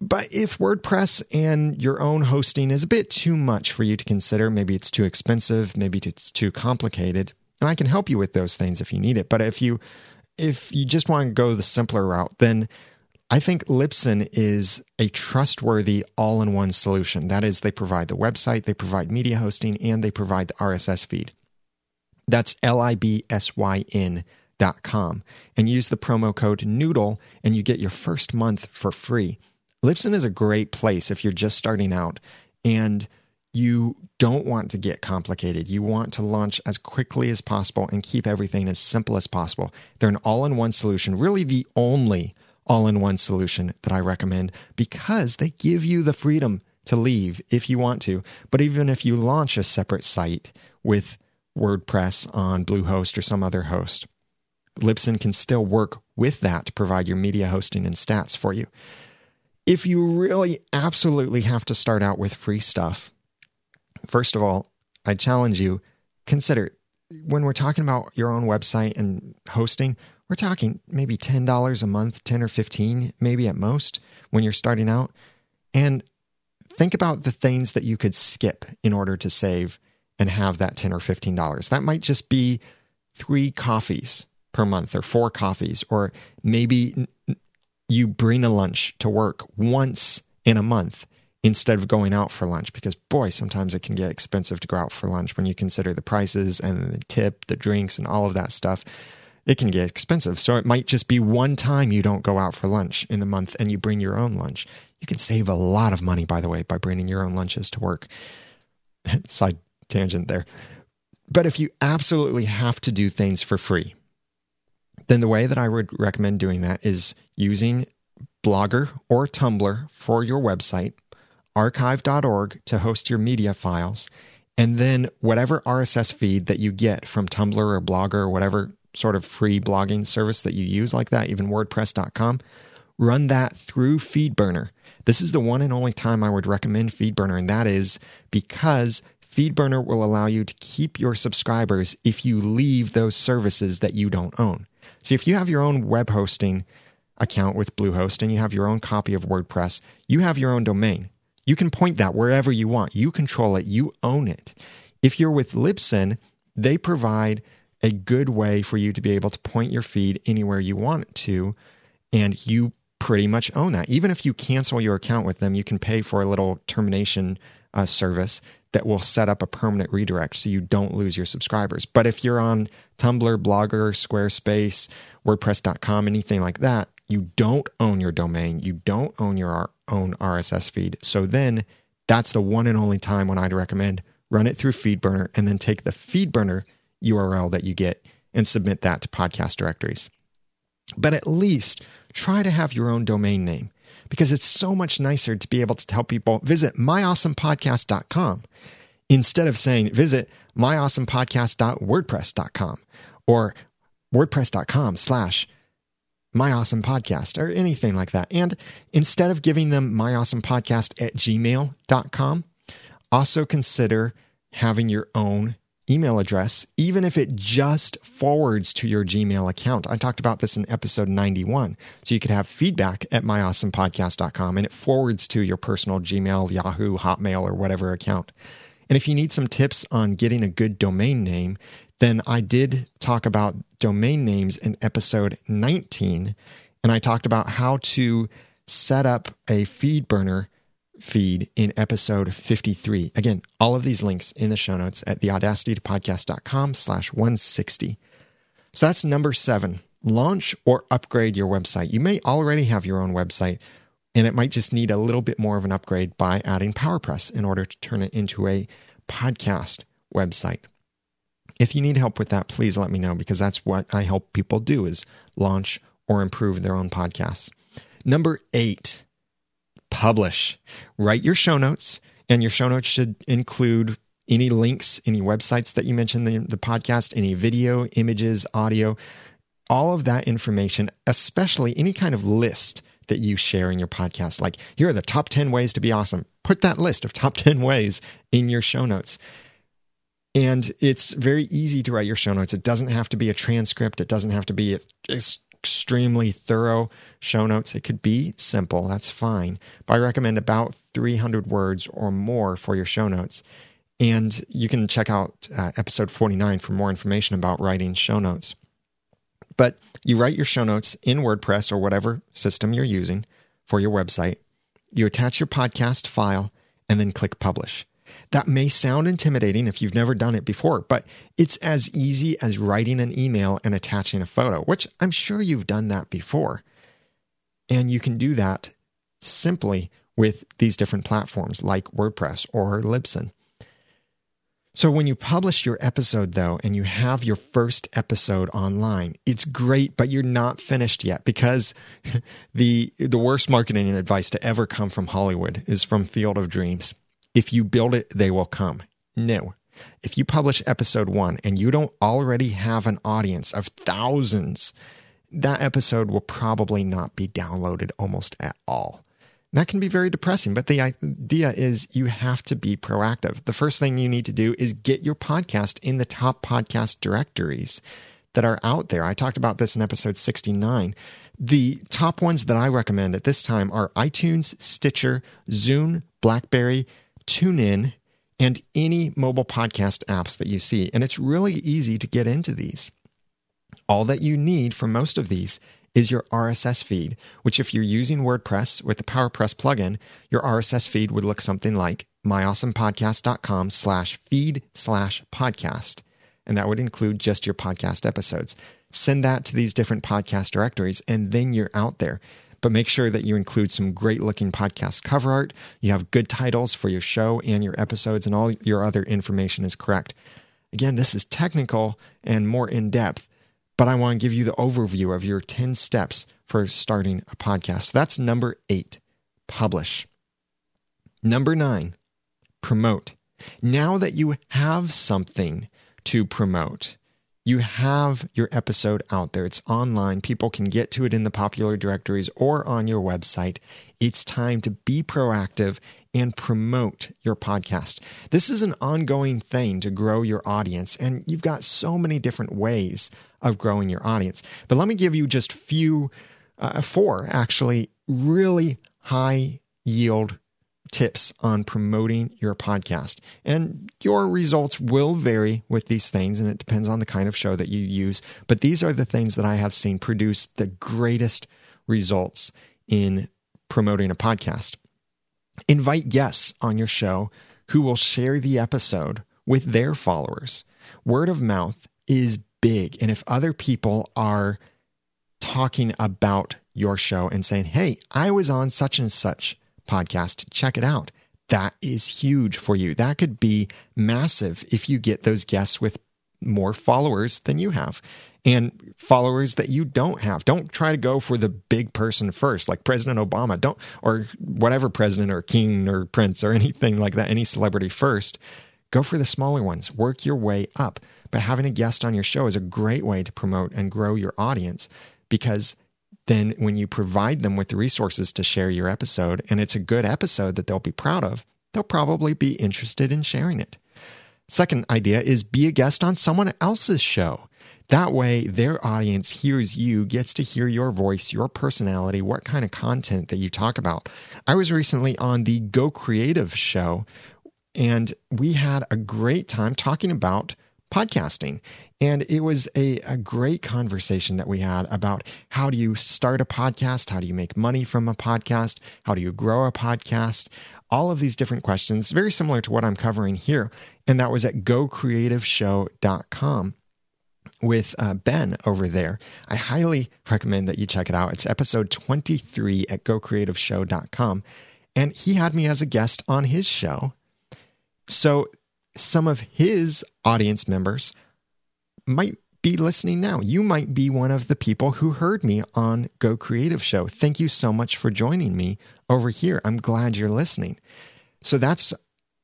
But if WordPress and your own hosting is a bit too much for you to consider, maybe it's too expensive, maybe it's too complicated, and I can help you with those things if you need it. But if you if you just want to go the simpler route, then I think Libsyn is a trustworthy all in one solution. That is, they provide the website, they provide media hosting, and they provide the RSS feed. That's L I B S Y N dot com. And use the promo code Noodle, and you get your first month for free. Libsyn is a great place if you're just starting out and you don't want to get complicated. You want to launch as quickly as possible and keep everything as simple as possible. They're an all in one solution, really the only all in one solution that I recommend because they give you the freedom to leave if you want to. But even if you launch a separate site with WordPress on Bluehost or some other host, Libsyn can still work with that to provide your media hosting and stats for you if you really absolutely have to start out with free stuff, first of all, I challenge you consider when we're talking about your own website and hosting, we're talking maybe $10 a month, 10 or 15 maybe at most when you're starting out. And think about the things that you could skip in order to save and have that 10 or 15 dollars. That might just be 3 coffees per month or 4 coffees or maybe you bring a lunch to work once in a month instead of going out for lunch because boy sometimes it can get expensive to go out for lunch when you consider the prices and the tip the drinks and all of that stuff it can get expensive. So it might just be one time you don't go out for lunch in the month and you bring your own lunch. You can save a lot of money by the way by bringing your own lunches to work. Side tangent there. But if you absolutely have to do things for free then the way that I would recommend doing that is using Blogger or Tumblr for your website, archive.org to host your media files, and then whatever RSS feed that you get from Tumblr or Blogger or whatever sort of free blogging service that you use like that, even WordPress.com, run that through FeedBurner. This is the one and only time I would recommend FeedBurner, and that is because FeedBurner will allow you to keep your subscribers if you leave those services that you don't own. See, if you have your own web hosting account with Bluehost and you have your own copy of WordPress, you have your own domain. You can point that wherever you want. You control it, you own it. If you're with Libsyn, they provide a good way for you to be able to point your feed anywhere you want it to, and you pretty much own that. Even if you cancel your account with them, you can pay for a little termination uh, service that will set up a permanent redirect so you don't lose your subscribers. But if you're on Tumblr, Blogger, Squarespace, WordPress.com, anything like that, you don't own your domain. You don't own your own RSS feed. So then that's the one and only time when I'd recommend run it through FeedBurner and then take the FeedBurner URL that you get and submit that to podcast directories. But at least try to have your own domain name because it's so much nicer to be able to tell people visit myawesomepodcast.com instead of saying visit myawesomepodcast.wordpress.com or wordpress.com slash myawesomepodcast or anything like that. And instead of giving them myawesomepodcast at gmail.com, also consider having your own email address, even if it just forwards to your Gmail account. I talked about this in episode 91. So you could have feedback at myawesomepodcast.com and it forwards to your personal Gmail, Yahoo, Hotmail, or whatever account. And if you need some tips on getting a good domain name, then I did talk about domain names in episode 19. And I talked about how to set up a feed burner feed in episode 53. Again, all of these links in the show notes at theaudacitytopodcast.com slash 160. So that's number seven. Launch or upgrade your website. You may already have your own website, and it might just need a little bit more of an upgrade by adding PowerPress in order to turn it into a podcast website. If you need help with that, please let me know because that's what I help people do is launch or improve their own podcasts. Number eight, publish. Write your show notes, and your show notes should include any links, any websites that you mentioned in the podcast, any video, images, audio, all of that information, especially any kind of list that you share in your podcast. Like, here are the top 10 ways to be awesome. Put that list of top 10 ways in your show notes. And it's very easy to write your show notes. It doesn't have to be a transcript, it doesn't have to be a, extremely thorough show notes. It could be simple, that's fine. But I recommend about 300 words or more for your show notes. And you can check out uh, episode 49 for more information about writing show notes. But you write your show notes in WordPress or whatever system you're using for your website. You attach your podcast file and then click publish. That may sound intimidating if you've never done it before, but it's as easy as writing an email and attaching a photo, which I'm sure you've done that before. And you can do that simply with these different platforms like WordPress or Libsyn. So when you publish your episode though and you have your first episode online, it's great but you're not finished yet because the the worst marketing advice to ever come from Hollywood is from Field of Dreams. If you build it, they will come. No. If you publish episode one and you don't already have an audience of thousands, that episode will probably not be downloaded almost at all. that can be very depressing, but the idea is you have to be proactive. The first thing you need to do is get your podcast in the top podcast directories that are out there. I talked about this in episode 69. The top ones that I recommend at this time are iTunes, Stitcher, Zune, Blackberry, TuneIn, and any mobile podcast apps that you see. And it's really easy to get into these. All that you need for most of these is your RSS feed, which, if you're using WordPress with the PowerPress plugin, your RSS feed would look something like myawesomepodcast.com slash feed slash podcast. And that would include just your podcast episodes. Send that to these different podcast directories, and then you're out there but make sure that you include some great looking podcast cover art. You have good titles for your show and your episodes, and all your other information is correct. Again, this is technical and more in depth, but I want to give you the overview of your 10 steps for starting a podcast. So that's number eight publish. Number nine, promote. Now that you have something to promote, you have your episode out there. It's online. People can get to it in the popular directories or on your website. It's time to be proactive and promote your podcast. This is an ongoing thing to grow your audience, and you've got so many different ways of growing your audience. But let me give you just few, uh, four actually, really high yield tips on promoting your podcast. And your results will vary with these things, and it depends on the kind of show that you use. But these are the things that I have seen produce the greatest results in promoting a podcast. Invite guests on your show who will share the episode with their followers. Word of mouth is big. And if other people are talking about your show and saying, Hey, I was on such and such podcast, check it out. That is huge for you. That could be massive if you get those guests with more followers than you have and followers that you don't have. Don't try to go for the big person first, like President Obama. Don't, or whatever president or king or prince or anything like that, any celebrity first. Go for the smaller ones. Work your way up. But having a guest on your show is a great way to promote and grow your audience because then when you provide them with the resources to share your episode and it's a good episode that they'll be proud of, they'll probably be interested in sharing it. Second idea is be a guest on someone else's show. That way, their audience hears you, gets to hear your voice, your personality, what kind of content that you talk about. I was recently on the Go Creative show, and we had a great time talking about podcasting. And it was a, a great conversation that we had about how do you start a podcast? How do you make money from a podcast? How do you grow a podcast? All of these different questions, very similar to what I'm covering here. And that was at gocreativeshow.com with uh, Ben over there. I highly recommend that you check it out. It's episode 23 at gocreativeshow.com. And he had me as a guest on his show. So some of his audience members might be listening now. You might be one of the people who heard me on Go Creative Show. Thank you so much for joining me over here. I'm glad you're listening. So that's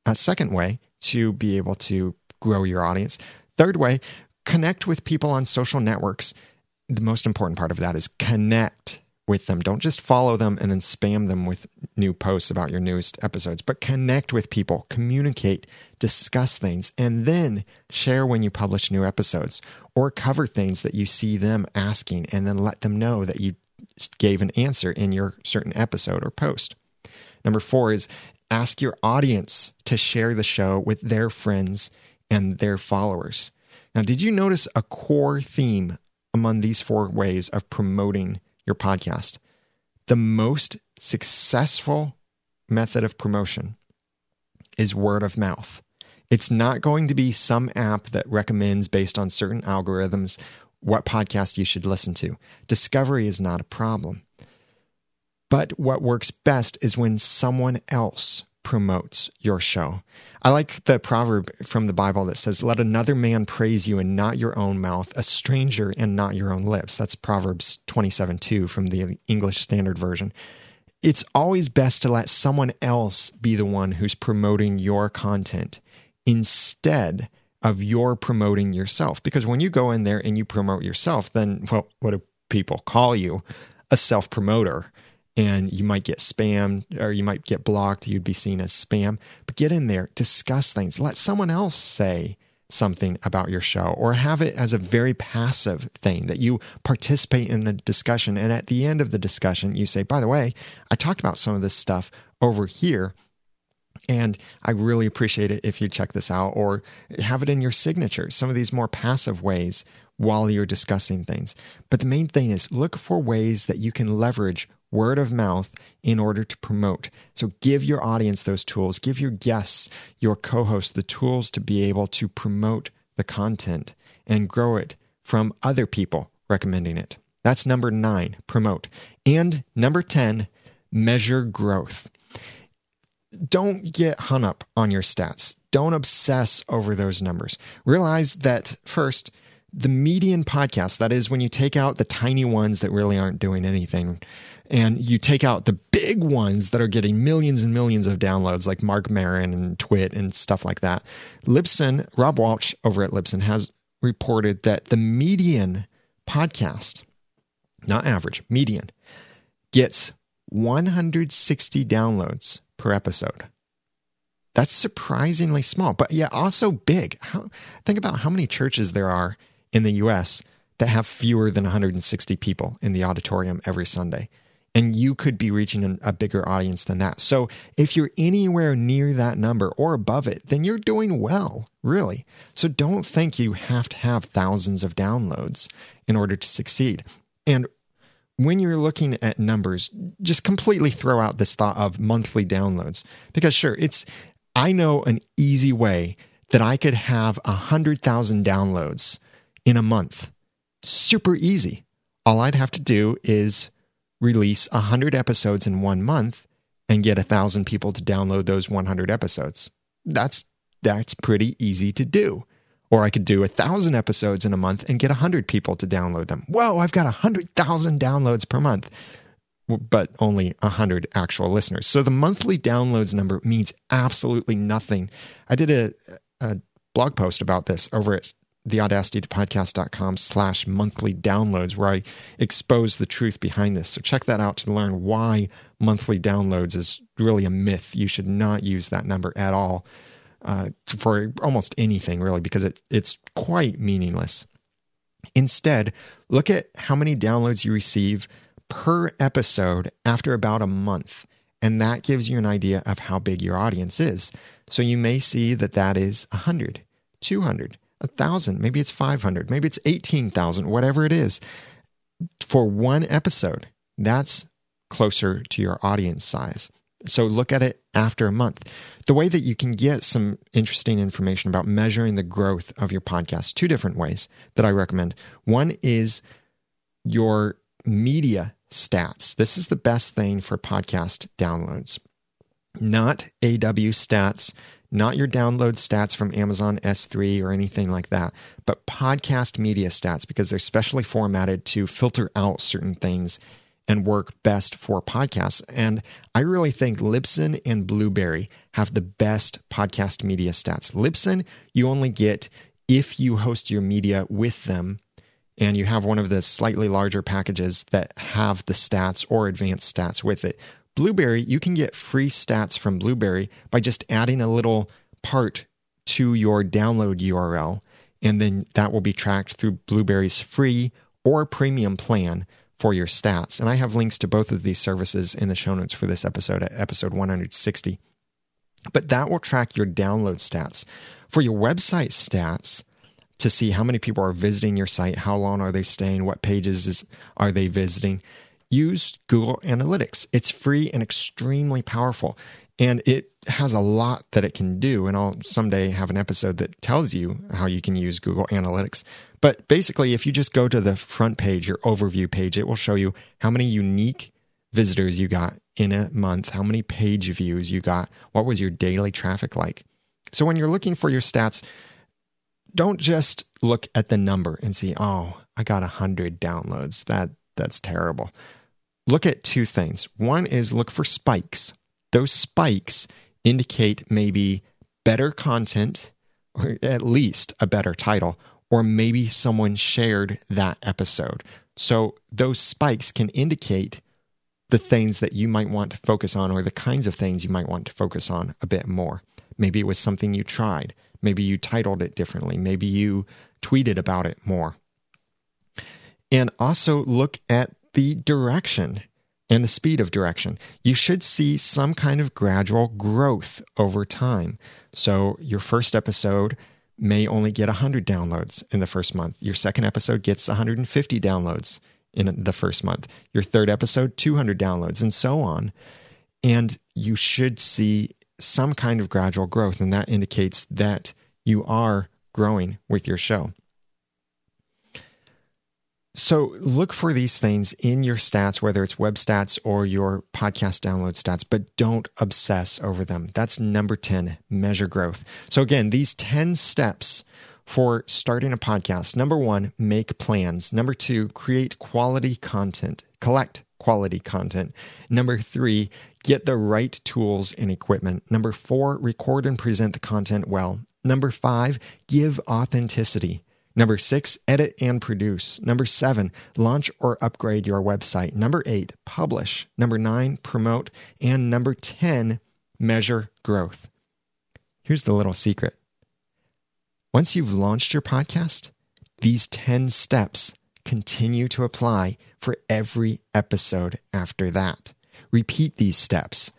a second way to be able to grow your audience. Third way, connect with people on social networks. The most important part of that is connect with them. Don't just follow them and then spam them with new posts about your newest episodes, but connect with people, communicate, discuss things, and then share when you publish new episodes or cover things that you see them asking and then let them know that you gave an answer in your certain episode or post. Number four is ask your audience to share the show with their friends and their followers. Now, did you notice a core theme among these four ways of promoting your podcast? The most successful method of promotion is word of mouth. It's not going to be some app that recommends based on certain algorithms what podcast you should listen to. Discovery is not a problem. But what works best is when someone else promotes your show. I like the proverb from the Bible that says, Let another man praise you and not your own mouth, a stranger and not your own lips. That's Proverbs 27 2 from the English Standard Version. It's always best to let someone else be the one who's promoting your content instead of your promoting yourself. Because when you go in there and you promote yourself, then, well, what do people call you? A self promoter and you might get spammed or you might get blocked. You'd be seen as spam. But get in there, discuss things. Let someone else say something about your show or have it as a very passive thing that you participate in a discussion. And at the end of the discussion, you say, by the way, I talked about some of this stuff over here. And I really appreciate it if you check this out or have it in your signature. Some of these more passive ways while you're discussing things. But the main thing is look for ways that you can leverage word of mouth in order to promote. So give your audience those tools, give your guests, your co hosts, the tools to be able to promote the content and grow it from other people recommending it. That's number nine, promote. And number 10, measure growth. Don't get hung up on your stats. Don't obsess over those numbers. Realize that first, the median podcast, that is when you take out the tiny ones that really aren't doing anything, and you take out the big ones that are getting millions and millions of downloads, like Marc Maron and Twit and stuff like that. Libsyn, Rob Walsh over at Libsyn has reported that the median podcast, not average, median, gets 160 downloads per episode. That's surprisingly small, but yeah, also big. How, think about how many churches there are in the US that have fewer than 160 people in the auditorium every Sunday. And you could be reaching a bigger audience than that. So if you're anywhere near that number or above it, then you're doing well, really. So don't think you have to have thousands of downloads in order to succeed. And when you're looking at numbers, just completely throw out this thought of monthly downloads. Because sure, it's I know an easy way that I could have a hundred thousand downloads in a month. Super easy. All I'd have to do is release 100 episodes in one month and get a thousand people to download those 100 episodes. That's that's pretty easy to do. Or I could do a thousand episodes in a month and get a hundred people to download them. Whoa, I've got a hundred thousand downloads per month, but only a hundred actual listeners. So the monthly downloads number means absolutely nothing. I did a, a blog post about this over at theaudacitytopodcast.com slash monthly downloads where I expose the truth behind this. So check that out to learn why monthly downloads is really a myth. You should not use that number at all uh, for almost anything really because it, it's quite meaningless. Instead, look at how many downloads you receive per episode after about a month. And that gives you an idea of how big your audience is. So you may see that that is 100, 200, a thousand, maybe it's 500, maybe it's 18,000, whatever it is for one episode. That's closer to your audience size. So look at it after a month. The way that you can get some interesting information about measuring the growth of your podcast, two different ways that I recommend. One is your media stats. This is the best thing for podcast downloads, not AW stats, not your download stats from Amazon S3 or anything like that, but podcast media stats because they're specially formatted to filter out certain things and work best for podcasts. And I really think Libsyn and Blubrry have the best podcast media stats. Libsyn, you only get if you host your media with them and you have one of the slightly larger packages that have the stats or advanced stats with it. Blubrry, you can get free stats from Blubrry by just adding a little part to your download URL, and then that will be tracked through Blubrry's free or premium plan for your stats. And I have links to both of these services in the show notes for this episode at episode 160. But that will track your download stats. For your website stats, to see how many people are visiting your site, how long are they staying, what pages is, are they visiting, use Google Analytics. It's free and extremely powerful. And it has a lot that it can do. And I'll someday have an episode that tells you how you can use Google Analytics. But basically, if you just go to the front page, your overview page, it will show you how many unique visitors you got in a month, how many page views you got, what was your daily traffic like. So when you're looking for your stats, don't just look at the number and see, oh, I got 100 downloads. That that's terrible. Look at two things. One is look for spikes those spikes indicate maybe better content, or at least a better title, or maybe someone shared that episode. So those spikes can indicate the things that you might want to focus on or the kinds of things you might want to focus on a bit more. Maybe it was something you tried. Maybe you titled it differently. Maybe you tweeted about it more. And also look at the direction and the speed of direction, you should see some kind of gradual growth over time. So, your first episode may only get 100 downloads in the first month. Your second episode gets 150 downloads in the first month. Your third episode, 200 downloads, and so on. And you should see some kind of gradual growth, and that indicates that you are growing with your show. So look for these things in your stats, whether it's web stats or your podcast download stats, but don't obsess over them. That's number 10, measure growth. So again, these 10 steps for starting a podcast. Number one, make plans. Number two, create quality content, collect quality content. Number three, get the right tools and equipment. Number four, record and present the content well. Number five, give authenticity. Number six, edit and produce. Number seven, launch or upgrade your website. Number eight, publish. Number nine, promote. And number 10, measure growth. Here's the little secret once you've launched your podcast, these 10 steps continue to apply for every episode after that. Repeat these steps.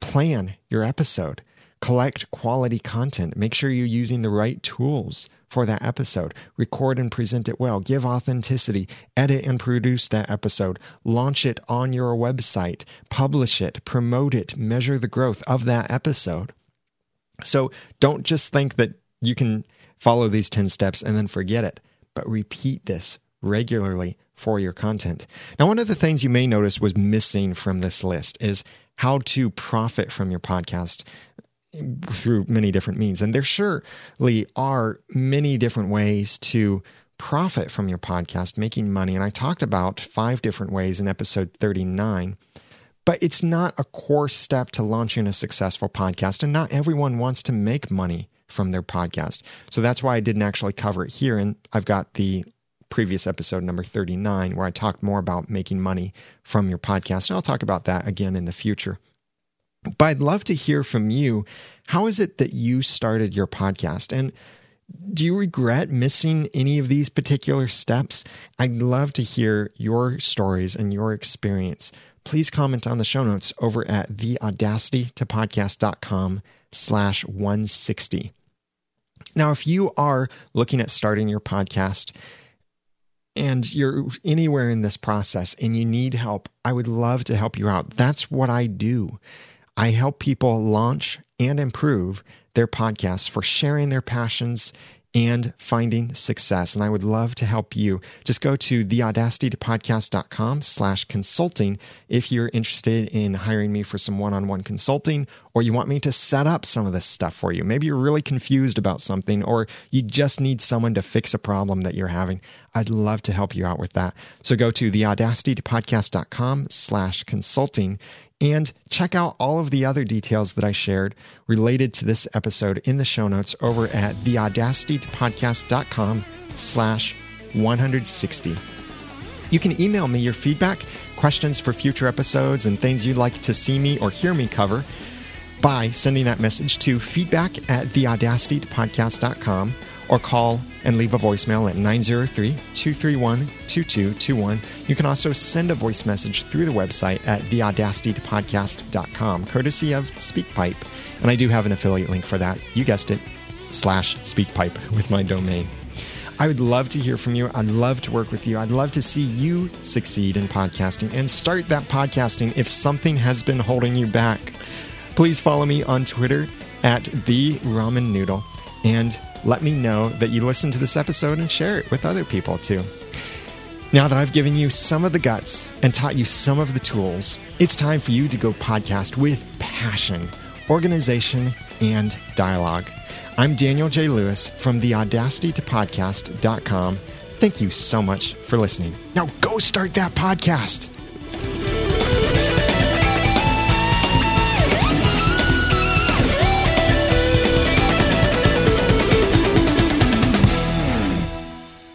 Plan your episode. Collect quality content. Make sure you're using the right tools for that episode. Record and present it well. Give authenticity. Edit and produce that episode. Launch it on your website. Publish it. Promote it. Measure the growth of that episode. So don't just think that you can follow these 10 steps and then forget it, but repeat this regularly for your content. Now, one of the things you may notice was missing from this list is how to profit from your podcast through many different means. And there surely are many different ways to profit from your podcast, making money. And I talked about five different ways in episode 39. But it's not a core step to launching a successful podcast. And not everyone wants to make money from their podcast. So that's why I didn't actually cover it here. And I've got the previous episode, number 39, where I talked more about making money from your podcast. And I'll talk about that again in the future. But I'd love to hear from you. How is it that you started your podcast? And do you regret missing any of these particular steps? I'd love to hear your stories and your experience. Please comment on the show notes over at theaudacitytopodcast.com slash 160. Now, if you are looking at starting your podcast and you're anywhere in this process and you need help, I would love to help you out. That's what I do. I help people launch and improve their podcasts for sharing their passions and finding success. And I would love to help you. Just go to theaudacitytopodcast.com slash consulting if you're interested in hiring me for some one-on-one consulting or you want me to set up some of this stuff for you. Maybe you're really confused about something or you just need someone to fix a problem that you're having. I'd love to help you out with that. So go to theaudacitytopodcast.com slash consulting and check out all of the other details that I shared related to this episode in the show notes over at theaudacitypodcast.com slash 160. You can email me your feedback, questions for future episodes, and things you'd like to see me or hear me cover by sending that message to feedback at theaudacitypodcast.com or call and leave a voicemail at 903 231 2221. You can also send a voice message through the website at theaudacitypodcast.com, courtesy of SpeakPipe. And I do have an affiliate link for that. You guessed it, slash SpeakPipe with my domain. I would love to hear from you. I'd love to work with you. I'd love to see you succeed in podcasting and start that podcasting if something has been holding you back. Please follow me on Twitter at the ramen noodle and let me know that you listened to this episode and share it with other people too. Now that I've given you some of the guts and taught you some of the tools, it's time for you to go podcast with passion, organization, and dialogue. I'm Daniel J. Lewis from theaudacitytopodcast.com. Thank you so much for listening. Now go start that podcast.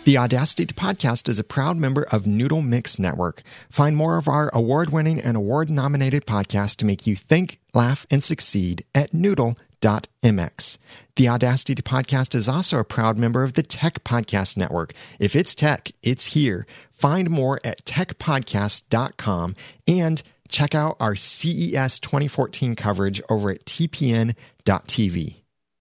The Audacity to Podcast is a proud member of Noodle Mix Network. Find more of our award winning and award nominated podcasts to make you think, laugh, and succeed at noodle.mx. The Audacity to Podcast is also a proud member of the Tech Podcast Network. If it's tech, it's here. Find more at techpodcast.com and check out our CES 2014 coverage over at tpn.tv.